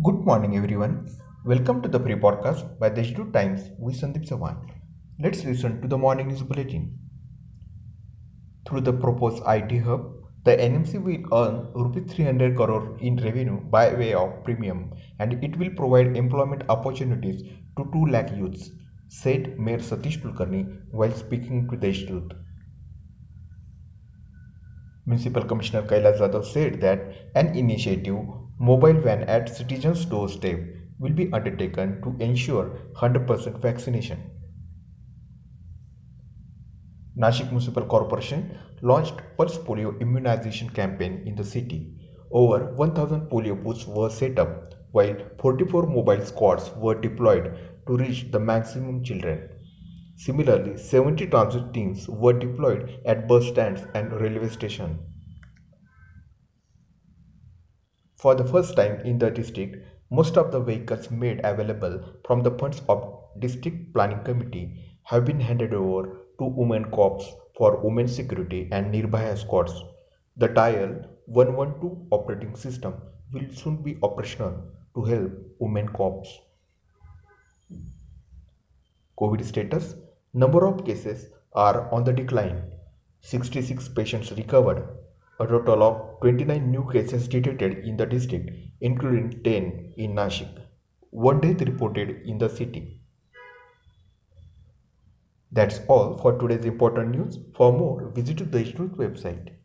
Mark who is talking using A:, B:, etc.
A: morning, everyone. Welcome to the pre podcast by Deshdoot Times with Sandeep Sawan. Let's listen to the morning news bulletin. Through the proposed IT hub, the NMC will earn Rs 300 crore in revenue by way of premium and it will provide employment opportunities to 2 lakh youths, said Mayor Satish Kulkarni while speaking to Deshdoot. Municipal Commissioner Kailash Jadhav said that an initiative mobile van at citizens' doorstep will be undertaken to ensure 100% vaccination. Nashik Municipal Corporation launched Pulse Polio immunization campaign in the city. Over 1000 polio booths were set up while 44 mobile squads were deployed to reach the maximum children. Similarly, 70 transit teams were deployed at bus stands and railway stations. For the first time in the district, most of the vehicles made available from the funds of District Planning Committee have been handed over to Women Corps for Women Security and Nirbhaya squads. The Dial 112 operating system will soon be operational to help Women Corps. COVID status Number of cases are on the decline. 66 patients recovered a total of 29 new cases detected in the district, including 10 in Nashik. One death reported in the city. That's all for today's important news. For more, visit the Deshdoot website.